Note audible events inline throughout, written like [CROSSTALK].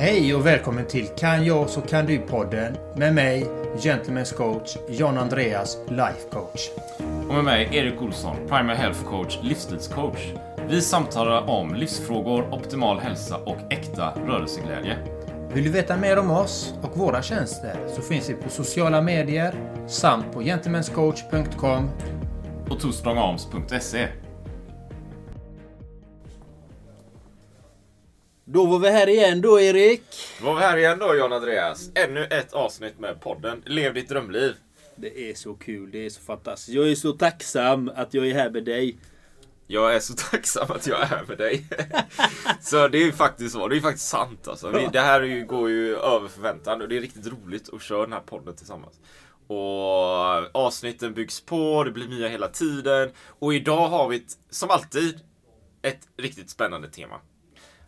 Hej och välkommen till Kan jag så kan du-podden med mig, Gentlemen's coach John Andreas, life coach. Och med mig, Erik Olsson, primary health coach, livsstilscoach. Vi samtalar om livsfrågor, optimal hälsa och äkta rörelseglädje. Vill du veta mer om oss och våra tjänster så finns vi på sociala medier samt på gentlemanscoach.com Och twostrongarms.se. Då var vi här igen då Erik. Då var vi här igen då John Andreas. Ännu ett avsnitt med podden Lev ditt drömliv. Det är så kul, det är så fantastiskt. Jag är så tacksam att jag är här med dig. Jag är så [LAUGHS] tacksam att jag är här med dig. [LAUGHS] så det är ju faktiskt så. Det är faktiskt sant alltså. Vi, det här är ju, går ju över förväntan och det är riktigt roligt att köra den här podden tillsammans. Och avsnitten byggs på, det blir nya hela tiden. Och idag har vi ett, som alltid, ett riktigt spännande tema.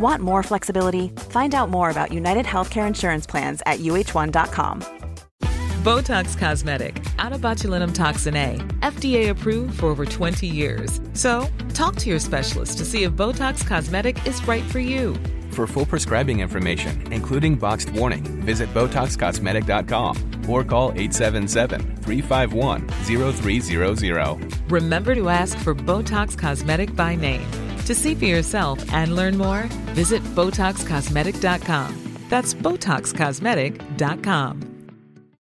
Want more flexibility? Find out more about United Healthcare Insurance Plans at uh1.com. Botox Cosmetic, out of botulinum toxin A, FDA approved for over 20 years. So, talk to your specialist to see if Botox Cosmetic is right for you. For full prescribing information, including boxed warning, visit BotoxCosmetic.com or call 877-351-0300. Remember to ask for Botox Cosmetic by name. To see for yourself and learn more, visit BotoxCosmetic.com. That's BotoxCosmetic.com.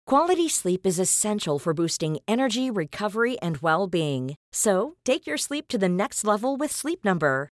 Quality sleep is essential for boosting energy, recovery, and well being. So, take your sleep to the next level with Sleep Number.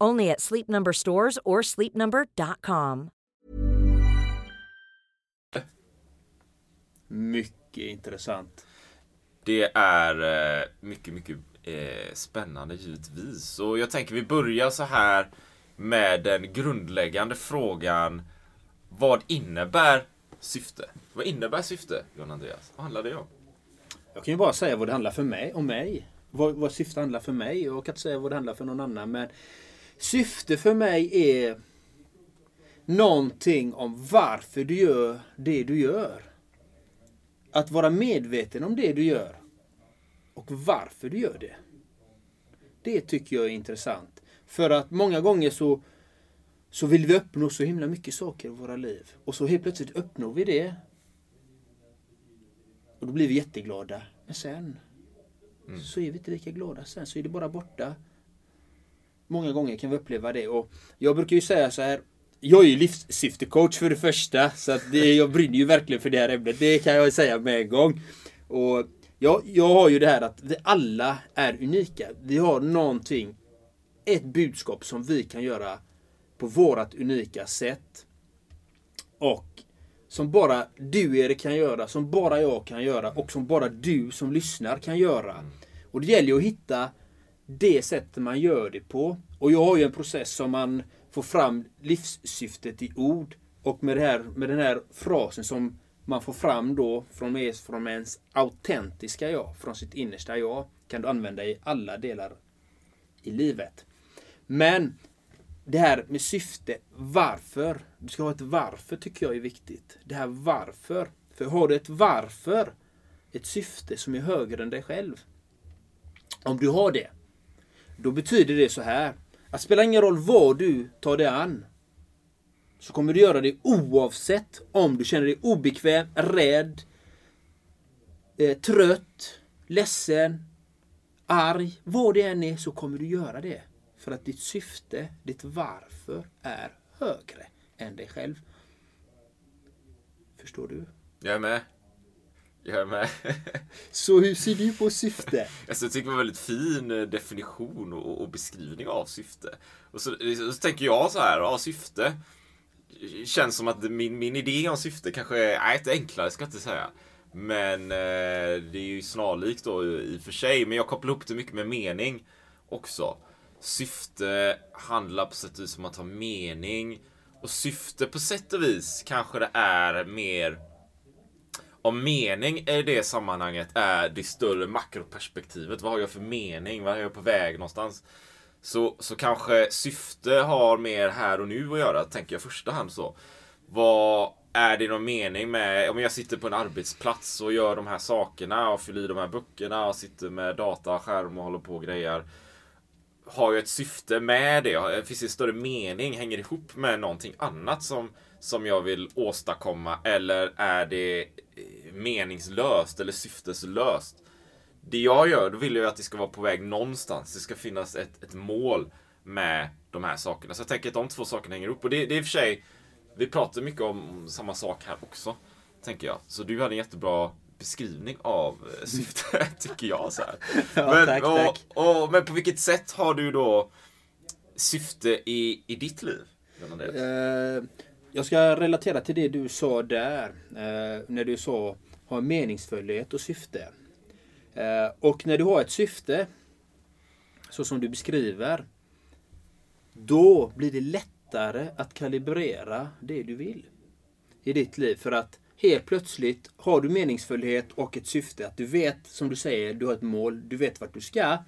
Only at Sleep Number stores or sleepnumber.com. Mycket intressant. Det är eh, mycket, mycket eh, spännande givetvis. Och jag tänker vi börjar så här med den grundläggande frågan. Vad innebär syfte? Vad innebär syfte, John Andreas? Vad handlar det om? Jag kan ju bara säga vad det handlar för mig, om mig. Vad, vad syfte handlar för mig. Jag kan inte säga vad det handlar för någon annan. Men syfte för mig är någonting om varför du gör det du gör. Att vara medveten om det du gör. Och varför du gör det. Det tycker jag är intressant. För att många gånger så, så vill vi uppnå så himla mycket saker i våra liv. Och så helt plötsligt uppnår vi det. Och då blir vi jätteglada. Men sen så är vi inte lika glada. Sen så är det bara borta. Många gånger kan vi uppleva det. Och jag brukar ju säga så här. Jag är ju livssyftecoach för det första. Så att det, jag brinner ju verkligen för det här ämnet. Det kan jag säga med en gång. Och jag, jag har ju det här att vi alla är unika. Vi har någonting. Ett budskap som vi kan göra på vårat unika sätt. Och som bara du Erik kan göra, som bara jag kan göra och som bara du som lyssnar kan göra. Och det gäller ju att hitta det sättet man gör det på. Och jag har ju en process som man får fram livssyftet i ord. Och med, det här, med den här frasen som man får fram då från, från ens autentiska jag, från sitt innersta jag, kan du använda i alla delar i livet. Men det här med syfte, varför? Du ska ha ett varför tycker jag är viktigt. Det här varför. För har du ett varför, ett syfte som är högre än dig själv. Om du har det, då betyder det så här. Att spelar ingen roll vad du tar dig an. Så kommer du göra det oavsett om du känner dig obekväm, rädd, eh, trött, ledsen, arg. Vad det än är så kommer du göra det. För att ditt syfte, ditt varför är högre än dig själv. Förstår du? Jag är med. Jag är med. Så hur ser du på syfte? [LAUGHS] Alltså, jag tycker det var en väldigt fin eh, definition och, och beskrivning av syfte. Och så, så, så tänker jag så här, ja, syfte. Känns som att min, min idé om syfte kanske är, inte enklare ska jag inte säga. Men eh, det är ju snarlikt då i och för sig. Men jag kopplar ihop det mycket med mening också. Syfte handlar på sätt och vis om att ha mening. Och syfte på sätt och vis kanske det är mer om mening i det sammanhanget är det större makroperspektivet. Vad har jag för mening? Vad är jag på väg någonstans? Så, så kanske syfte har mer här och nu att göra, tänker jag i första hand så. Vad är det någon mening med, om jag sitter på en arbetsplats och gör de här sakerna och fyller i de här böckerna och sitter med dataskärm och håller på och grejer. Har jag ett syfte med det? Finns det en större mening? Hänger det ihop med någonting annat som, som jag vill åstadkomma? Eller är det eh, meningslöst eller syfteslöst? Det jag gör, då vill jag att det ska vara på väg någonstans. Det ska finnas ett, ett mål med de här sakerna. Så jag tänker att de två sakerna hänger ihop. Och det, det är i och för sig, vi pratar mycket om samma sak här också. Tänker jag. Så du hade en jättebra beskrivning av eh, syftet, [LAUGHS] tycker jag. Så. Ja, men, tack, och, tack. Och, men på vilket sätt har du då syfte i, i ditt liv? Eh, jag ska relatera till det du sa där. eh, när du sa ha meningsfullhet och syfte. Och när du har ett syfte, så som du beskriver, då blir det lättare att kalibrera det du vill i ditt liv. För att helt plötsligt har du meningsfullhet och ett syfte. Att du vet, som du säger, du har ett mål, du vet vart du ska.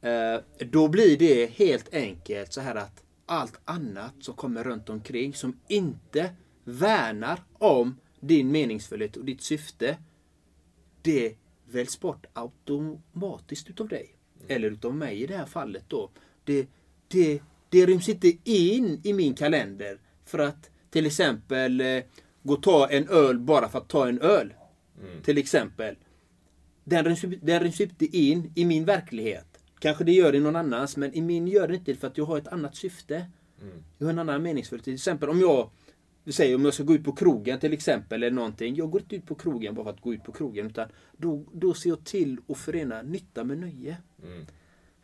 Eh, då blir det helt enkelt så här att allt annat som kommer runt omkring som inte värnar om din meningsfullhet och ditt syfte. Det väljs bort automatiskt utav dig. Eller utav mig i det här fallet då. Det, det, det ryms inte in i min kalender för att till exempel eh, gå och ta en öl bara för att ta en öl. Till exempel. Den den ryms inte in i min verklighet. Kanske det gör det i någon annans, men i min gör det inte för att jag har ett annat syfte. Jag har en annan meningsfullhet. Till exempel om jag säger om jag ska gå ut på krogen till exempel eller någonting. Jag går inte ut på krogen bara för att gå ut på krogen. Utan då, då ser jag till att förena nytta med nöje.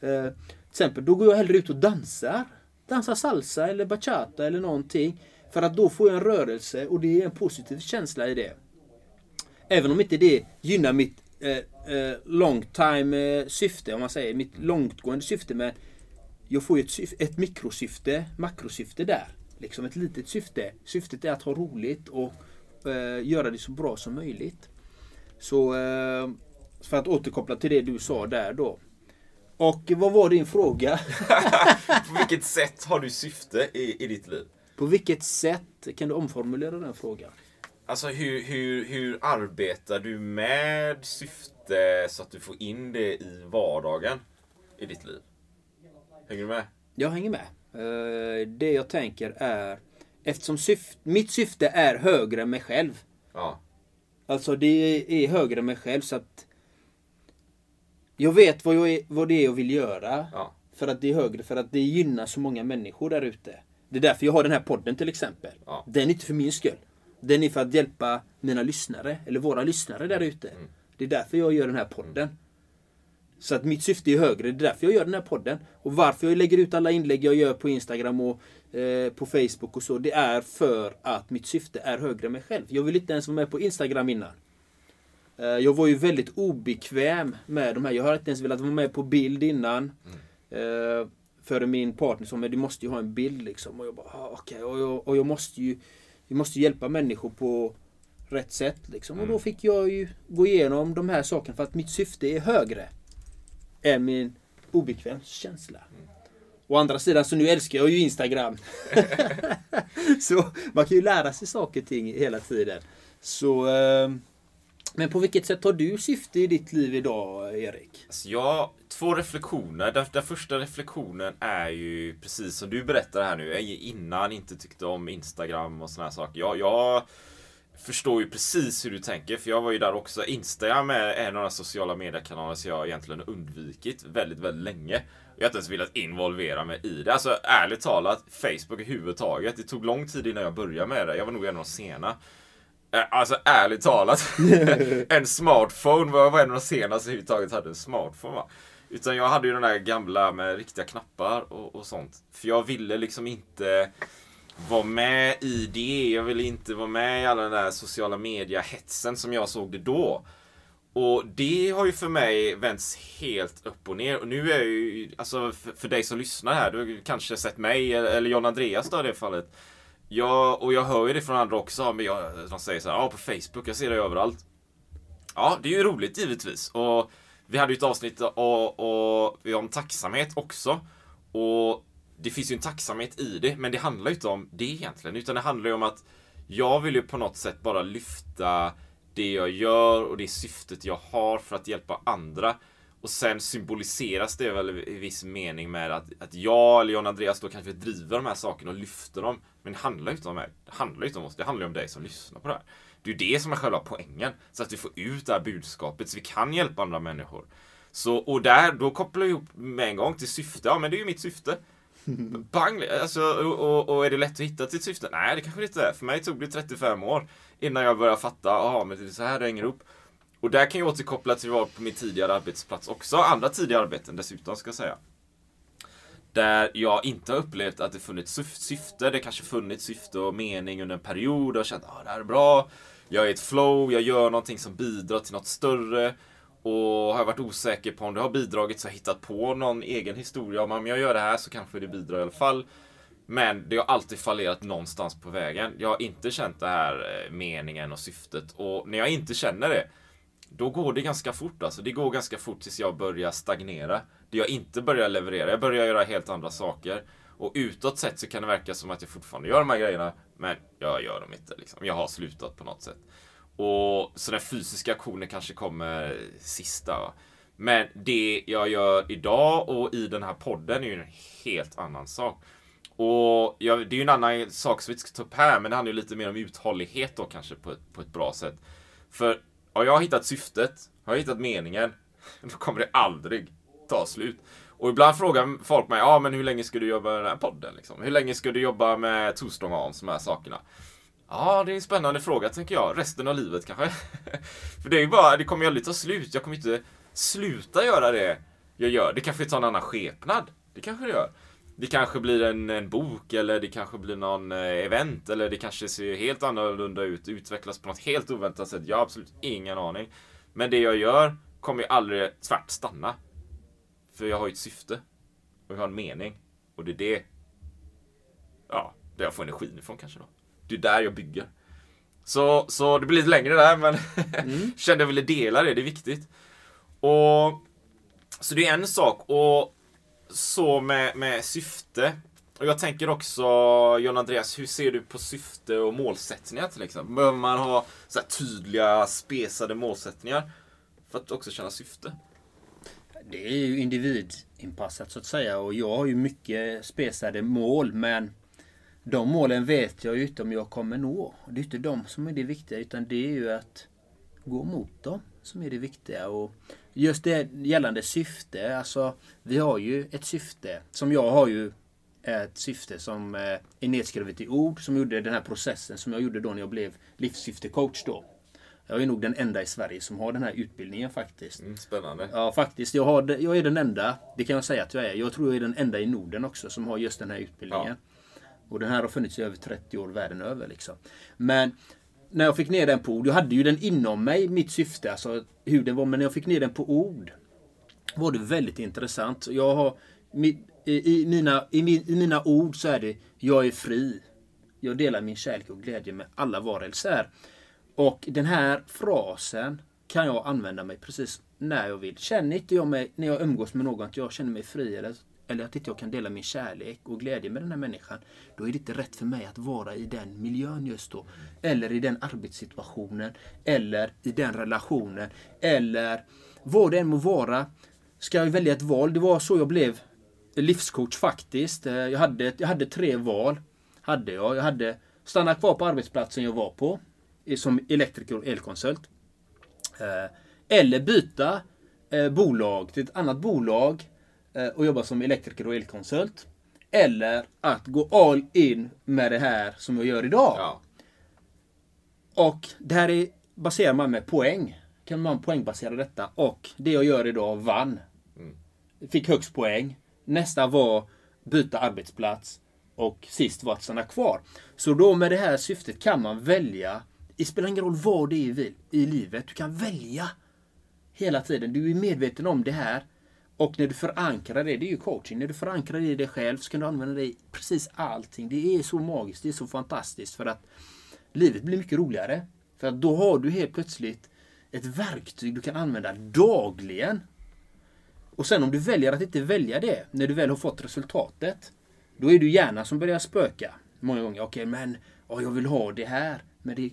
Eh, till exempel, då går jag hellre ut och dansar. Dansar salsa eller bachata eller någonting. För att då får jag en rörelse och det är en positiv känsla i det. Även om inte det gynnar mitt eh, eh, long time eh, syfte, om man säger. Mitt långtgående syfte. Men jag får ju ett, ett mikrosyfte, makrosyfte där. Liksom ett litet syfte. Syftet är att ha roligt och eh, göra det så bra som möjligt. Så eh, för att återkoppla till det du sa där då. Och vad var din fråga? [LAUGHS] På vilket sätt har du syfte i, i ditt liv? På vilket sätt kan du omformulera den frågan? Alltså hur, hur, hur arbetar du med syfte så att du får in det i vardagen i ditt liv? Hänger du med? Jag hänger med. Eh, det jag tänker är Eftersom syf- mitt syfte är högre än mig själv. Ja. Alltså det är högre än mig själv så att Jag vet vad, jag vad det är jag vill göra. Ja. För att det är högre, för att det gynnar så många människor där ute. Det är därför jag har den här podden till exempel. Ja. Den är inte för min skull. Den är för att hjälpa mina lyssnare, eller våra lyssnare där ute. Mm. Det är därför jag gör den här podden. Så att mitt syfte är högre, det är därför jag gör den här podden. Och varför jag lägger ut alla inlägg jag gör på Instagram och eh, på Facebook och så, det är för att mitt syfte är högre än mig själv. Jag vill inte ens vara med på Instagram innan. Eh, Jag var ju väldigt obekväm med de här. Jag har inte ens velat vara med på bild innan. Eh, För min partner sa men du måste ju ha en bild liksom. Och jag bara, ah, okej. Och, jag, och jag måste ju vi måste hjälpa människor på rätt sätt. Liksom. Och då fick jag ju gå igenom de här sakerna för att mitt syfte är högre än min obekvämskänsla. Å andra sidan så nu älskar jag ju Instagram. [LAUGHS] [LAUGHS] så man kan ju lära sig saker och ting hela tiden. Så, eh, men på vilket sätt har du syfte i ditt liv idag, Erik? Alltså jag, två reflektioner. Den, den första reflektionen är ju precis som du berättar här nu. Jag innan inte tyckte om Instagram och såna här saker. Jag, jag förstår ju precis hur du tänker. För jag var ju där också. Instagram är en av de sociala mediekanaler som jag egentligen undvikit väldigt, väldigt länge. Jag har inte ens velat involvera mig i det. Alltså ärligt talat, Facebook överhuvudtaget. Det tog lång tid innan jag började med det. Jag var nog en av de sena. Eh, Alltså ärligt talat. [LAUGHS] en smartphone var var en av de senaste överhuvudtaget hade en smartphone va. Utan jag hade ju den där gamla med riktiga knappar och, och sånt. För jag ville liksom inte vara med i det. Jag ville inte vara med i alla den där sociala media-hetsen som jag såg det då. Och det har ju för mig vänts helt upp och ner. Och nu är jag ju, alltså för, för dig som lyssnar här, du har kanske sett mig eller, eller John Andreas då i det fallet. Jag, och jag hör ju det från andra också, men jag, de säger så här, ja på Facebook, jag ser det överallt. Ja, det är ju roligt givetvis. Och vi hade ju ett avsnitt och, och, om tacksamhet också. Och det finns ju en tacksamhet i det, men det handlar ju inte om det egentligen. Utan det handlar ju om att jag vill ju på något sätt bara lyfta det jag gör och det syftet jag har för att hjälpa andra. Och sen symboliseras det väl i viss mening med att, att jag eller John Andreas då kanske driver de här sakerna och lyfter dem. Men det handlar ju inte om mig. Det handlar inte om oss. Det handlar om dig som lyssnar på det här. Det är ju det som är själva poängen. Så att vi får ut det här budskapet så vi kan hjälpa andra människor. Så, och där, då kopplar jag ihop med en gång till syfte. Ja, men det är ju mitt syfte. [LAUGHS] Bang! Alltså, och, och, och är det lätt att hitta sitt syfte? Nej, det kanske det inte är. För mig tog det 35 år innan jag började fatta, jaha, men det är så här det hänger ihop. Och där kan jag återkoppla till vad på min tidigare arbetsplats också. Andra tidigare arbeten dessutom, ska jag säga. Där jag inte har upplevt att det funnits syfte. Det kanske funnits syfte och mening under en period. Och känt att ah, det här är bra. Jag är i ett flow, jag gör någonting som bidrar till något större. Och har jag varit osäker på om det har bidragit så har jag hittat på någon egen historia. Om jag gör det här så kanske det bidrar i alla fall. Men det har alltid fallerat någonstans på vägen. Jag har inte känt det här eh, meningen och syftet. Och när jag inte känner det, då går det ganska fort alltså. Det går ganska fort tills jag börjar stagnera. Det jag inte börjar leverera. Jag börjar göra helt andra saker. Och utåt sett så kan det verka som att jag fortfarande gör de här grejerna. Men jag gör dem inte. Liksom. Jag har slutat på något sätt. Och så den fysiska aktionen kanske kommer sista. Va? Men det jag gör idag och i den här podden är ju en helt annan sak. Och ja, det är ju en annan sak som vi inte ska ta upp här, men det handlar ju lite mer om uthållighet då kanske på ett, på ett bra sätt. För har jag hittat syftet, har jag hittat meningen, då kommer det aldrig ta slut. Och ibland frågar folk mig, ja men hur länge ska du jobba med den här podden? Liksom? Hur länge ska du jobba med Two och Arms, de här sakerna? Ja, det är en spännande fråga tänker jag. Resten av livet kanske. [LAUGHS] För det är ju bara, det kommer ju aldrig ta slut. Jag kommer inte sluta göra det jag gör. Det kanske tar en annan skepnad. Det kanske det gör. Det kanske blir en, en bok eller det kanske blir någon eh, event eller det kanske ser helt annorlunda ut, utvecklas på något helt oväntat sätt. Jag har absolut ingen aning. Men det jag gör kommer ju aldrig tvärt stanna. För jag har ju ett syfte. Och jag har en mening. Och det är det, ja, där jag får energin ifrån kanske då. Det är där jag bygger. Så, så det blir lite längre där men [LAUGHS] kände jag ville dela det, det är viktigt. Och Så det är en sak. Och så med, med syfte. Och jag tänker också, John Andreas, hur ser du på syfte och målsättningar till exempel? Behöver man ha så här tydliga, spesade målsättningar för att också känna syfte? Det är ju individinpassat så att säga och jag har ju mycket spesade mål men de målen vet jag ju inte om jag kommer nå. Det är inte de som är det viktiga utan det är ju att gå mot dem som är det viktiga. Och just det gällande syfte, alltså vi har ju ett syfte som jag har ju ett syfte som eh, är nedskrivet i ord som gjorde den här processen som jag gjorde då när jag blev livssyftecoach då. Jag är nog den enda i Sverige som har den här utbildningen faktiskt. Mm, spännande. Ja, faktiskt. Jag, har, jag är den enda, det kan jag säga att jag är. Jag tror jag är den enda i Norden också som har just den här utbildningen. Och den här har funnits i över 30 år världen över. Liksom. Men när jag fick ner den på ord, jag hade ju den inom mig, mitt syfte, alltså hur den var, men när jag fick ner den på ord var det väldigt intressant. Jag har, i, i, mina, i, I mina ord så är det, jag är fri. Jag delar min kärlek och glädje med alla varelser. Och den här frasen kan jag använda mig precis när jag vill. Känner inte jag mig, när jag umgås med någon, att jag känner mig fri eller, eller att inte jag kan dela min kärlek och glädje med den här människan. Då är det inte rätt för mig att vara i den miljön just då. Eller i den arbetssituationen. Eller i den relationen. Eller vad det än må vara. Ska jag välja ett val? Det var så jag blev livscoach faktiskt. Eh, jag hade, jag hade tre val. Hade jag. Jag hade stanna kvar på arbetsplatsen jag var på som elektriker och elkonsult. Eh, eller byta eh, bolag till ett annat bolag och jobba som elektriker och elkonsult. Eller att gå all in med det här som jag gör idag. Ja. Och det här är, baserar man med poäng. Kan man poängbasera detta. Och det jag gör idag vann. Fick högst poäng. Nästa var byta arbetsplats. Och sist var att stanna kvar. Så då med det här syftet kan man välja. Det spelar ingen roll vad det är i livet. Du kan välja hela tiden. Du är medveten om det här. Och när du förankrar det, det är ju coaching. När du förankrar det i dig själv så kan du använda det i precis allting. Det är så magiskt, det är så fantastiskt. För att livet blir mycket roligare. För att då har du helt plötsligt ett verktyg du kan använda dagligen. Och sen om du väljer att inte välja det när du väl har fått resultatet. Då är det hjärnan som börjar spöka. Många gånger. Okej, men ja, jag vill ha det här. Men det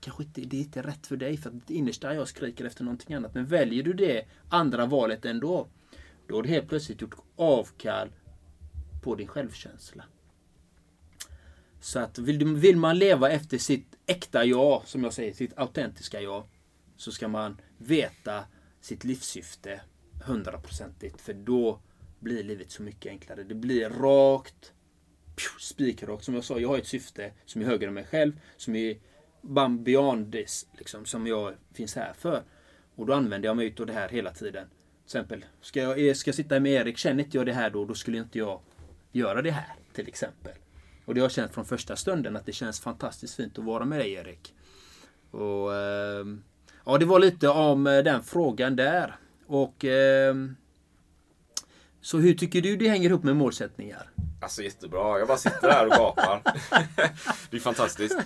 kanske inte, det är inte rätt för dig. För att ditt innersta jag skriker efter någonting annat. Men väljer du det andra valet ändå. Då har du helt plötsligt gjort avkall på din självkänsla. Så att vill, du, vill man leva efter sitt äkta jag, som jag säger, sitt autentiska jag. Så ska man veta sitt livssyfte hundraprocentigt. För då blir livet så mycket enklare. Det blir rakt, spikrakt. Som jag sa, jag har ett syfte som är högre än mig själv. Som är beyond this, liksom, som jag finns här för. Och då använder jag mig utav det här hela tiden. Till exempel, ska jag, eh, ska jag sitta med Erik, känner inte jag det här då, då skulle inte jag göra det här. Till exempel. Och det har jag känt från första stunden att det känns fantastiskt fint att vara med dig Erik. Och eh, Ja, det var lite om eh, den frågan där. Och Eh, Så hur tycker du det hänger ihop med målsättningar? Alltså jättebra. Jag bara sitter här och gapar. [LAUGHS] det är fantastiskt.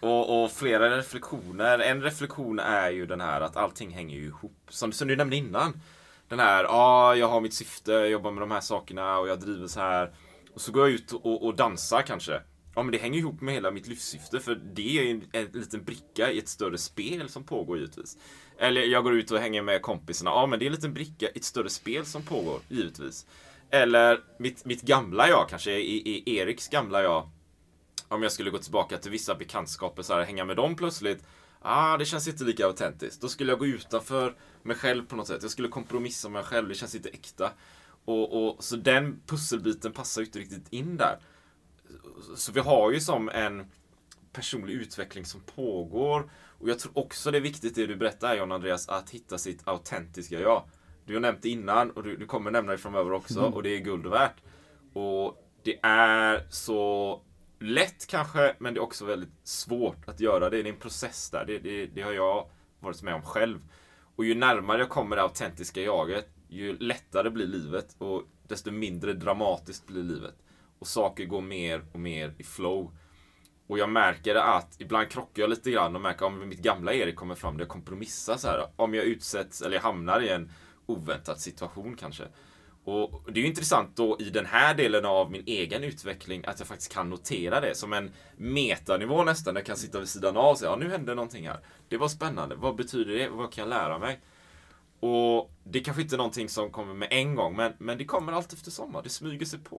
Och, och flera reflektioner. En reflektion är ju den här att allting hänger ju ihop. Som, som du nämnde innan. Den här, ja, ah, jag har mitt syfte, jag jobbar med de här sakerna och jag driver så här. Och så går jag ut och, och dansar kanske. Ja, men det hänger ihop med hela mitt livssyfte. För det är ju en, en liten bricka i ett större spel som pågår givetvis. Eller jag går ut och hänger med kompisarna. Ja, men det är en liten bricka i ett större spel som pågår, givetvis. Eller mitt, mitt gamla jag kanske, i, i Eriks gamla jag. Om jag skulle gå tillbaka till vissa bekantskaper så här, hänga med dem plötsligt. Ah, det känns inte lika autentiskt. Då skulle jag gå utanför mig själv på något sätt. Jag skulle kompromissa med mig själv. Det känns inte äkta. Och, och, så den pusselbiten passar ju inte riktigt in där. Så vi har ju som en personlig utveckling som pågår. Och jag tror också det är viktigt det du berättar John Andreas, att hitta sitt autentiska jag. Du har nämnt det innan och du, du kommer nämna det framöver också och det är guld värt. Och det är så lätt kanske, men det är också väldigt svårt att göra det. Det är en process där. Det, det, det har jag varit med om själv. Och ju närmare jag kommer det autentiska jaget, ju lättare blir livet och desto mindre dramatiskt blir livet. Och saker går mer och mer i flow. Och jag märker att ibland krockar jag lite grann och märker om mitt gamla Erik kommer fram, det jag kompromissar så här. Om jag utsätts eller hamnar i en oväntad situation kanske. Och det är ju intressant då i den här delen av min egen utveckling att jag faktiskt kan notera det som en metanivå nästan. Jag kan sitta vid sidan av och säga, ja nu hände någonting här. Det var spännande. Vad betyder det? Vad kan jag lära mig? Och det kanske inte är någonting som kommer med en gång, men, men det kommer allt eftersom. Det smyger sig på.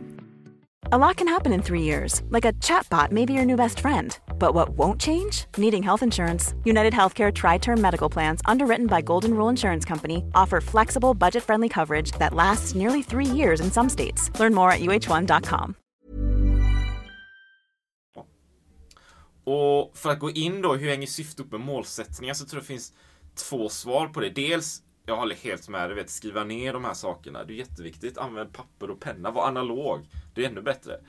A lot can happen in three years, like a chatbot may be your new best friend. But what won't change? Needing health insurance. United Healthcare Tri Term Medical Plans, underwritten by Golden Rule Insurance Company, offer flexible, budget friendly coverage that lasts nearly three years in some states. Learn more at uh1.com. Och för att gå in då, hur hänger syftet upp med målsättningar? Så tror jag det finns två svar på det. Dels, jag håller helt med dig, vet, skriva ner de här sakerna. Det är jätteviktigt. Använd papper och penna. Var analog. Det är ännu bättre.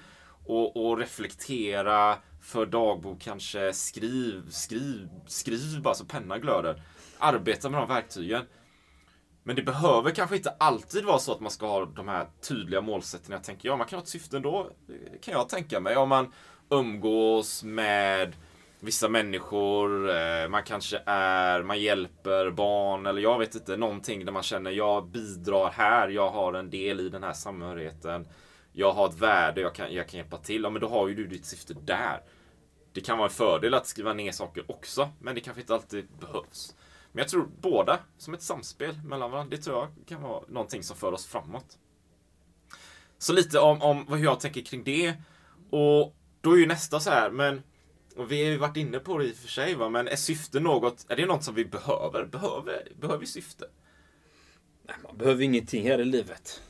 Och, och reflektera, för dagbok kanske. Skriv, skriv, skriv bara så pennan glöder. Arbeta med de verktygen. Men det behöver kanske inte alltid vara så att man ska ha de här tydliga målsättningarna, tänker jag. Man kan ha ett syfte ändå, det kan jag tänka mig. Om man umgås med vissa människor, eh, man kanske är, man hjälper barn eller jag vet inte, någonting där man känner jag bidrar här, jag har en del i den här samhörigheten. Jag har ett värde, jag kan, jag kan hjälpa till. Ja, men då har ju du ditt syfte där. det kan vara en fördel att skriva ner saker också, men det kanske inte alltid behövs. Men jag tror båda, som ett samspel mellan varandra, det tror jag kan vara någonting som för oss framåt. Så lite om, om hur jag tänker kring det. Och då är ju nästa så här, men och vi har ju varit inne på det i och för sig, va? men är syfte något, är det något som vi behöver? Behöver, behöver vi syfte? Nej, man behöver ingenting här i livet.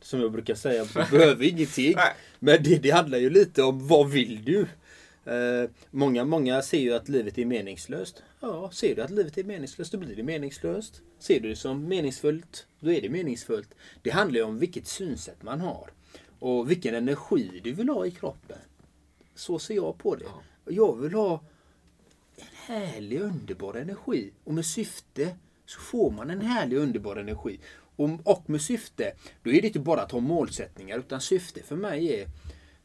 Som jag brukar säga, man behöver ingenting. [LAUGHS] Nej. Men det, det handlar ju lite om vad vill du? Eh, många, många ser ju att livet är meningslöst. Ja, ser du att livet är meningslöst, då blir det meningslöst. Ser du det som meningsfullt, då är det meningsfullt. Det handlar ju om vilket synsätt man har. Och vilken energi du vill ha i kroppen. Så ser jag på det. Jag vill ha en härlig, underbar energi. Och med syfte så får man en härlig, underbar energi. Och, och med syfte, då är det inte bara att ha målsättningar. Utan syfte för mig är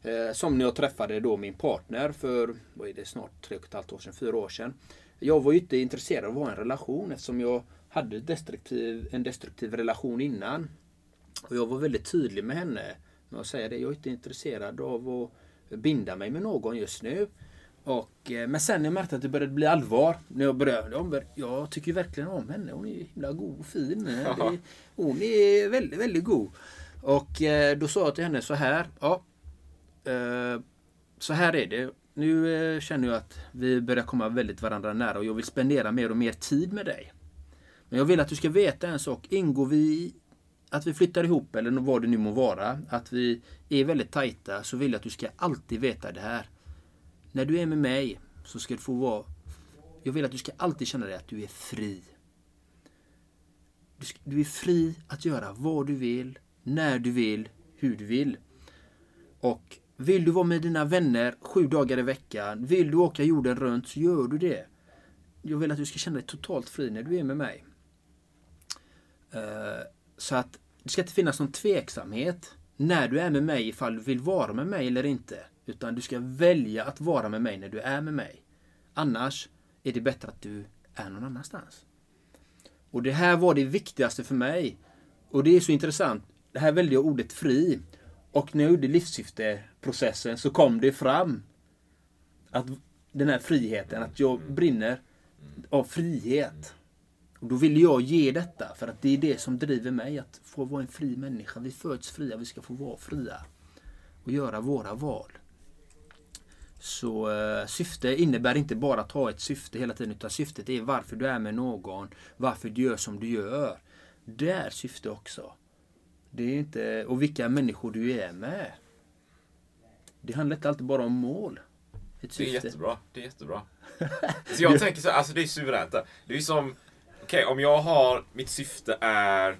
Eh, som när jag träffade då min partner för, vad är det, snart tre och ett halvt år sedan, fyra år sedan. Jag var ju inte intresserad av att ha en relation eftersom jag hade destruktiv, en destruktiv relation innan. Och jag var väldigt tydlig med henne Jag säger det. Jag är inte intresserad av att binda mig med någon just nu. Och, eh, men sen när jag märkte att det började bli allvar. När jag ja, men jag tycker verkligen om henne. Hon är himla god och fin. [LAUGHS] Det, hon är väldigt, väldigt god. Och eh, då sa jag till henne så här. Ja, eh, så här är det. Nu känner jag att vi börjar komma väldigt varandra nära och jag vill spendera mer och mer tid med dig. Men jag vill att du ska veta en sak. Ingår vi att vi flyttar ihop eller vad det nu må vara, att vi är väldigt tajta, så vill jag att du ska alltid veta det här. När du är med mig så ska du få vara... Jag vill att du ska alltid känna dig att du är fri. Du, ska, du är fri att göra vad du vill, när du vill, hur du vill. Och vill du vara med dina vänner sju dagar i veckan, vill du åka jorden runt så gör du det. Jag vill att du ska känna dig totalt fri när du är med mig. Eh, så att det ska inte finnas någon tveksamhet när du är med mig ifall du vill vara med mig eller inte. Utan du ska välja att vara med mig när du är med mig. Annars är det bättre att du är någon annanstans. Och det här var det viktigaste för mig. Och det är så intressant. Det här jag ordet fri. Och när jag gjorde livssyfteprocessen så kom det fram att den här friheten, att jag brinner av frihet. Och då vill jag ge detta för att det är det som driver mig att få vara en fri människa. Vi föds fria, vi ska få vara fria och göra våra val. Så eh, syfte innebär inte bara att ha ett syfte hela tiden utan syftet är varför du är med någon, varför du gör som du gör. Det är syfte också. Det är inte, och vilka människor du är med. Det handlar inte alltid bara om mål. Det är jättebra. Det är jättebra. [LAUGHS] Så jag tänker så här, alltså det är suveränt. Det är som, okej om jag har, mitt syfte är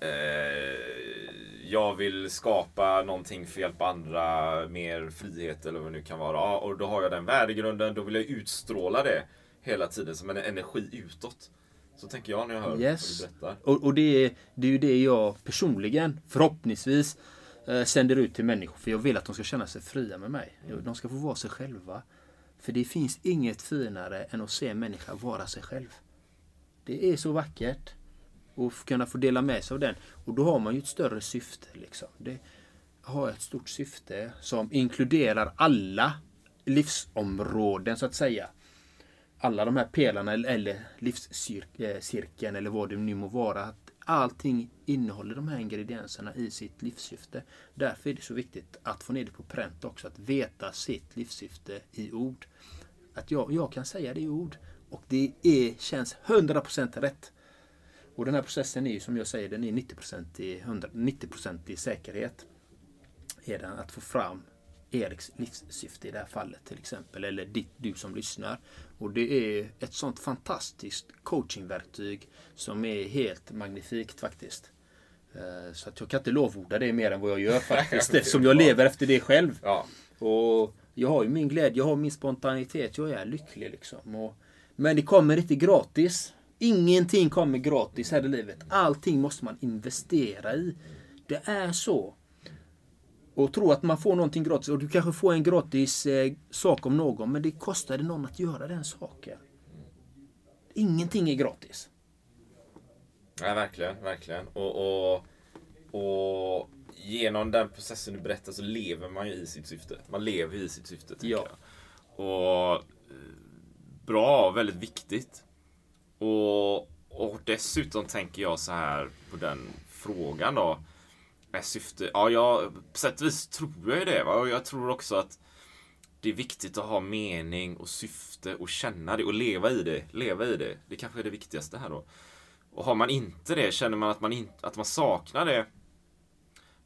eh, jag vill skapa någonting för att hjälpa andra, mer frihet eller vad det nu kan vara. Ja, och då har jag den värdegrunden, då vill jag utstråla det hela tiden som en energi utåt. Så tänker jag när jag hör Yes. vad du berättar. Och, och det, är, det är ju det jag personligen, förhoppningsvis, eh, sänder ut till människor. För jag vill att de ska känna sig fria med mig. De ska få vara sig själva. För det finns inget finare än att se en människa vara sig själv. Det är så vackert. Och kunna få dela med sig av den. Och då har man ju ett större syfte. Liksom. Det har ett stort syfte som inkluderar alla livsområden så att säga alla de här pelarna eller- eller livscirkeln eh, eller vad det nu må vara. Att allting innehåller de här ingredienserna i sitt livssyfte. Därför är det så viktigt att få ner det på pränt också. Att veta sitt livssyfte i ord. Att jag, jag kan säga det i ord. Och det är, känns 100% rätt. Och den här processen är ju som jag säger, den är 90% i, 100, 90% i säkerhet. Är den att få fram Eriks livssyfte i det här fallet till exempel. Eller ditt, du som lyssnar. Och det är ett sånt fantastiskt coachingverktyg som är helt magnifikt faktiskt. Eh, Så att jag kan inte lovorda det mer än vad jag gör faktiskt. [LAUGHS] Eftersom jag lever efter det själv. Ja. Och jag har ju min glädje, jag har min spontanitet. Jag är lycklig liksom. Och, men det kommer inte gratis. Ingenting kommer gratis här i livet. Allting måste man investera i. Det är så. Och tro att man får någonting gratis. Och du kanske får en gratis eh, sak om någon. Men det kostar det någon att göra den saken. Ingenting är gratis. Ja, verkligen, verkligen. Och, och, och genom den processen du berättar så lever man ju i sitt syfte. Man lever i sitt syfte, Ja. jag. Och eh, bra, väldigt viktigt. Och, och dessutom tänker jag så här på den frågan då. Med syfte, ja, jag, på sätt och vis tror jag ju det. Va? Och jag tror också att det är viktigt att ha mening och syfte och känna det och leva i det. Leva i det. Det kanske är det viktigaste här då. Och har man inte det, känner man att man, in, att man saknar det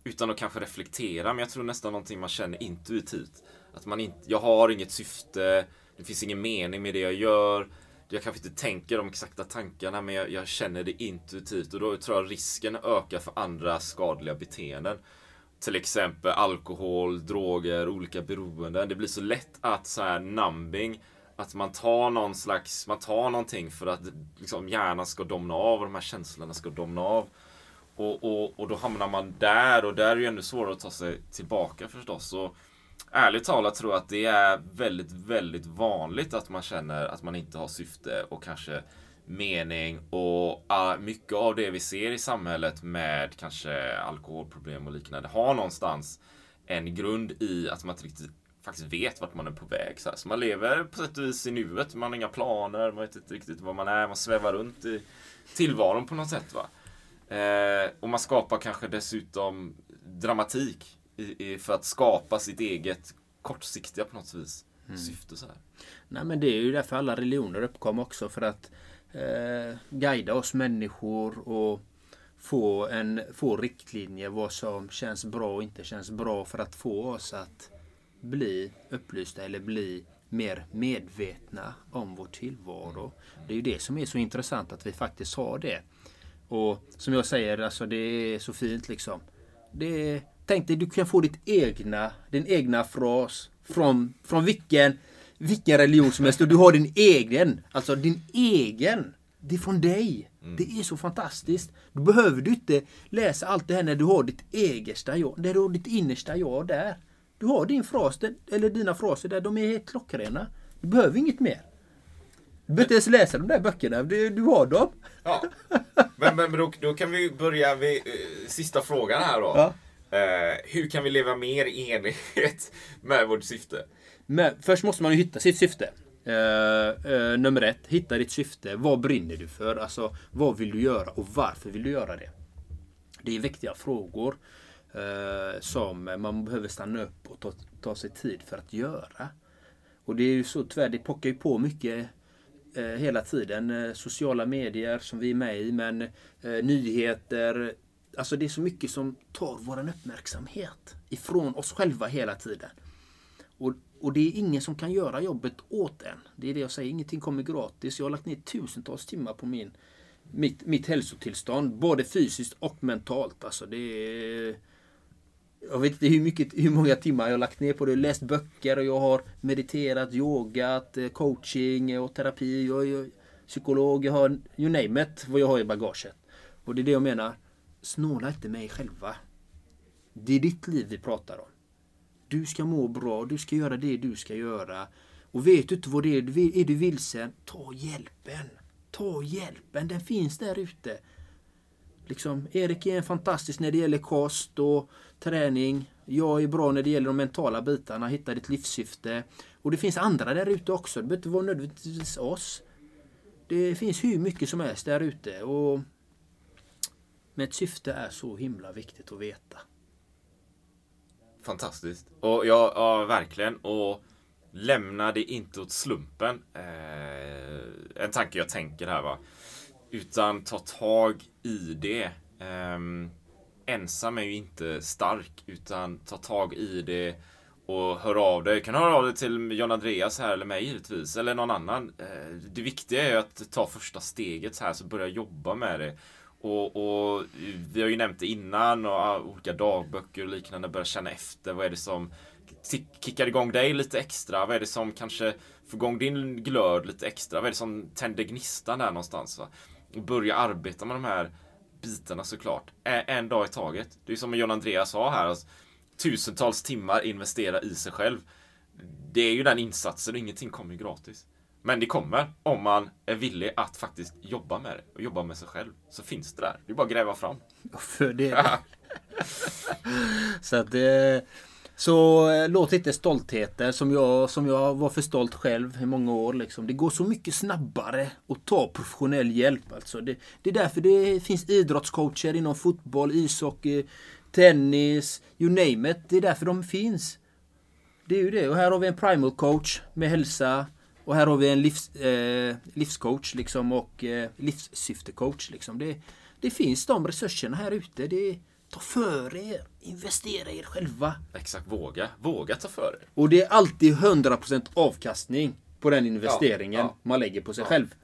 utan att kanske reflektera, men jag tror nästan någonting man känner intuitivt. Att man inte, jag har inget syfte, det finns ingen mening med det jag gör. Jag kanske inte tänker de exakta tankarna, men jag, jag känner det intuitivt och då tror jag risken ökar för andra skadliga beteenden. Till exempel alkohol, droger, olika beroenden. Det blir så lätt att så här numbing, att man tar någon slags, man tar någonting för att liksom hjärnan ska domna av och de här känslorna ska domna av. Och, och, och då hamnar man där och där är det ju ännu svårare att ta sig tillbaka förstås. Och, ärligt talat tror jag att det är väldigt, väldigt vanligt att man känner att man inte har syfte och kanske mening och uh, mycket av det vi ser i samhället med kanske alkoholproblem och liknande har någonstans en grund i att man inte riktigt faktiskt vet vart man är på väg. Så, så man lever på sätt och vis i nuet. Man har inga planer, man vet inte riktigt var man är. Man svävar runt i tillvaron på något sätt. Va? Eh, och man skapar kanske dessutom dramatik i, i, för att skapa sitt eget kortsiktiga på något vis mm. syfte. Så här. Nej men det är ju därför alla religioner uppkom också. För att eh, guida oss människor och få, en, få riktlinjer vad som känns bra och inte känns bra för att få oss att bli upplysta eller bli mer medvetna om vår tillvaro. Det är ju det som är så intressant att vi faktiskt har det. Och som jag säger, alltså det är så fint liksom. Det är, tänk dig, du kan få ditt egna, din egna fras från, från vilken, vilken religion som helst. Och du har din egen, alltså din egen. Det är från dig. Mm. Det är så fantastiskt. Då behöver du inte läsa allt det här när du har ditt egersta jag, när du har ditt innersta jag där. Du har din fras, eller dina fraser där, de är helt klockrena. Du behöver inget mer. Du behöver inte ens läsa de där böckerna, du, du har dem. Ja. Men, men då, då kan vi börja vid eh, sista frågan här då. Ja. Eh, hur kan vi leva mer i enlighet [LAUGHS] med vårt syfte? Men först måste man ju hitta sitt syfte. Eh, eh, nummer ett, hitta ditt syfte. Vad brinner du för? Alltså, vad vill du göra och varför vill du göra det? Det är viktiga frågor eh, som man behöver stanna upp och ta, ta sig tid för att göra. Och det är ju så tyvärr, det pockar ju på mycket eh, hela tiden. Eh, sociala medier som vi är med i, men nyheter. Alltså det är så mycket som tar vår uppmärksamhet ifrån oss själva hela tiden. Och och det är ingen som kan göra jobbet åt en. Det är det jag säger, ingenting kommer gratis. Jag har lagt ner tusentals timmar på min, mitt, mitt hälsotillstånd. Både fysiskt och mentalt. Alltså det är, jag vet inte hur, mycket, hur många timmar jag har lagt ner på det. Jag har Läst böcker och jag har mediterat, yogat, eh, coaching och terapi. Jag är psykolog, jag har you name it, vad jag har i bagaget. Och det är det jag menar. Snåla inte mig själva. Det är ditt liv vi pratar om. Du ska må bra, du ska göra det du ska göra. Och vet du inte vad det är, är du vilsen, ta hjälpen. Ta hjälpen, den finns där ute. Liksom, Erik är fantastisk när det gäller kost och träning. Jag är bra när det gäller de mentala bitarna, hitta ditt livssyfte. Och det finns andra där ute också, det behöver inte vara nödvändigtvis oss. Det finns hur mycket som helst där ute. Och med ett syfte är så himla viktigt att veta. Fantastiskt. Och ja, ja verkligen. Och lämna det inte åt slumpen. Eh, en tanke jag tänker här va. Utan ta tag i det. Eh, ensam är ju inte stark. Utan ta tag i det och hör av dig. Du kan höra av dig till John Andreas här eller mig givetvis. Eller någon annan. Eh, det viktiga är ju att ta första steget så här så börja jobba med det. Och, och, vi har ju nämnt det innan och ah, olika dagböcker och liknande. börjar känna efter. Vad är det som kickar igång dig lite extra? Vad är det som kanske får igång din glöd lite extra? Vad är det som tänder gnistan där någonstans? Va? Och börja arbeta med de här bitarna såklart. En dag i taget. Det är som John Andreas sa här. Alltså, tusentals timmar investera i sig själv. Det är ju den insatsen och ingenting kommer ju gratis. Men det kommer om man är villig att faktiskt jobba med det och jobba med sig själv. Så finns det där. Det är bara att gräva fram. [LAUGHS] För det. [LAUGHS] så att det, Så eh, låt inte stoltheten som jag, som jag var för stolt själv i många år. Liksom. Det går så mycket snabbare att ta professionell hjälp. Alltså. Det, det är därför det finns idrottscoacher inom fotboll, ishockey, tennis, you name it. Det är därför de finns. Det är ju det. Och här har vi en primal coach med hälsa. Och här har vi en livs, eh, livscoach liksom och eh, livssyftecoach. Liksom. Det, det finns de resurserna här ute. Det, ta för er. Investera i er själva. Exakt, våga. Våga ta för er. Och det är alltid 100% avkastning på den investeringen Ja, ja. man lägger på sig Ja, själv.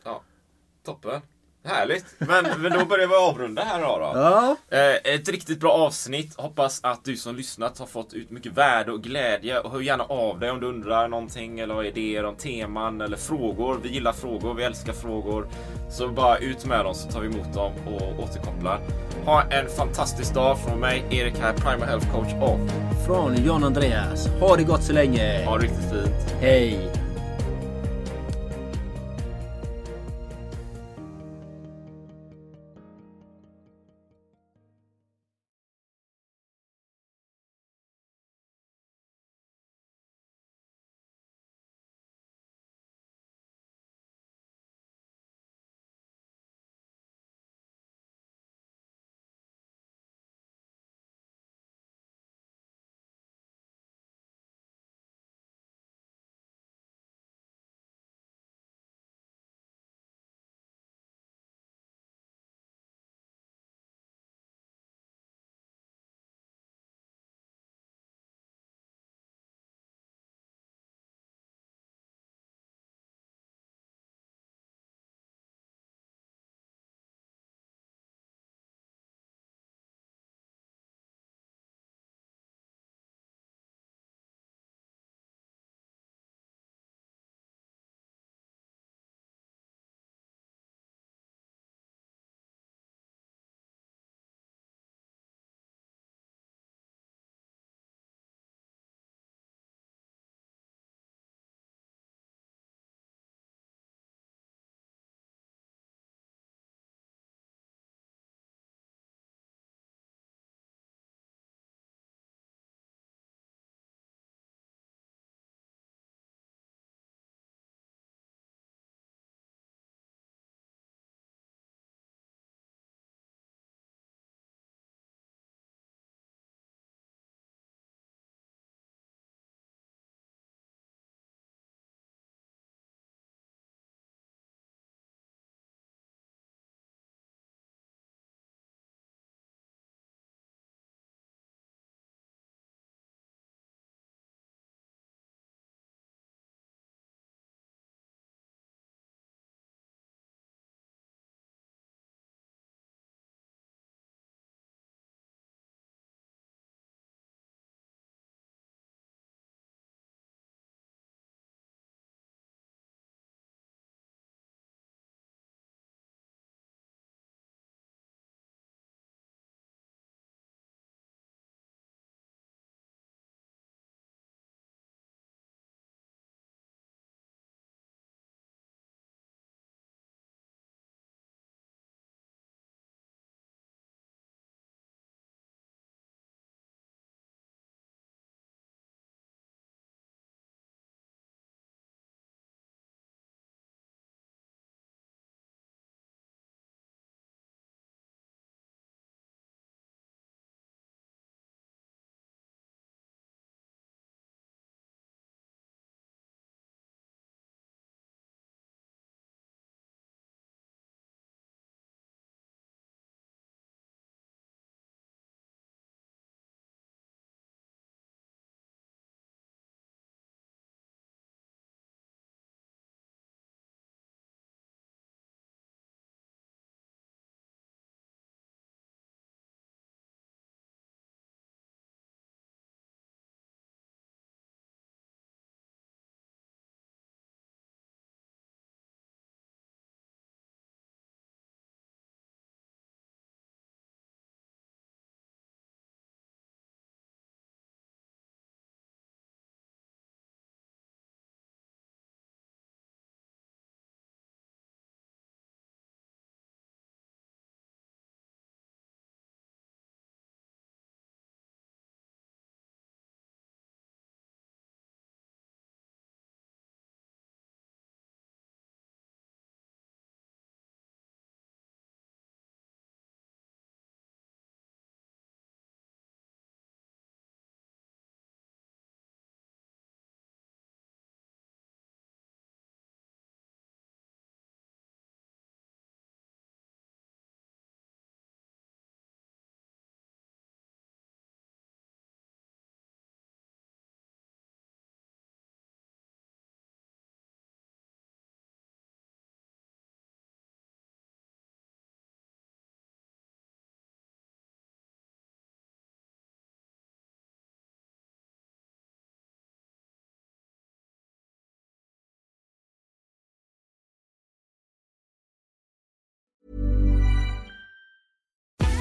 Toppen. Härligt. Men, men då börjar vi avrunda här då. då. Ja. Eh, ett riktigt bra avsnitt. Hoppas att du som lyssnat har fått ut mycket värde och glädje. Och hör gärna av dig om du undrar någonting eller har idéer om teman eller frågor. Vi gillar frågor, vi älskar frågor. Så bara ut med dem så tar vi emot dem och återkopplar. Ha en fantastisk dag från mig, Erik här, Primal Health Coach och Från Jan Andreas. Ha det gott så länge. ha det riktigt fint. Hej.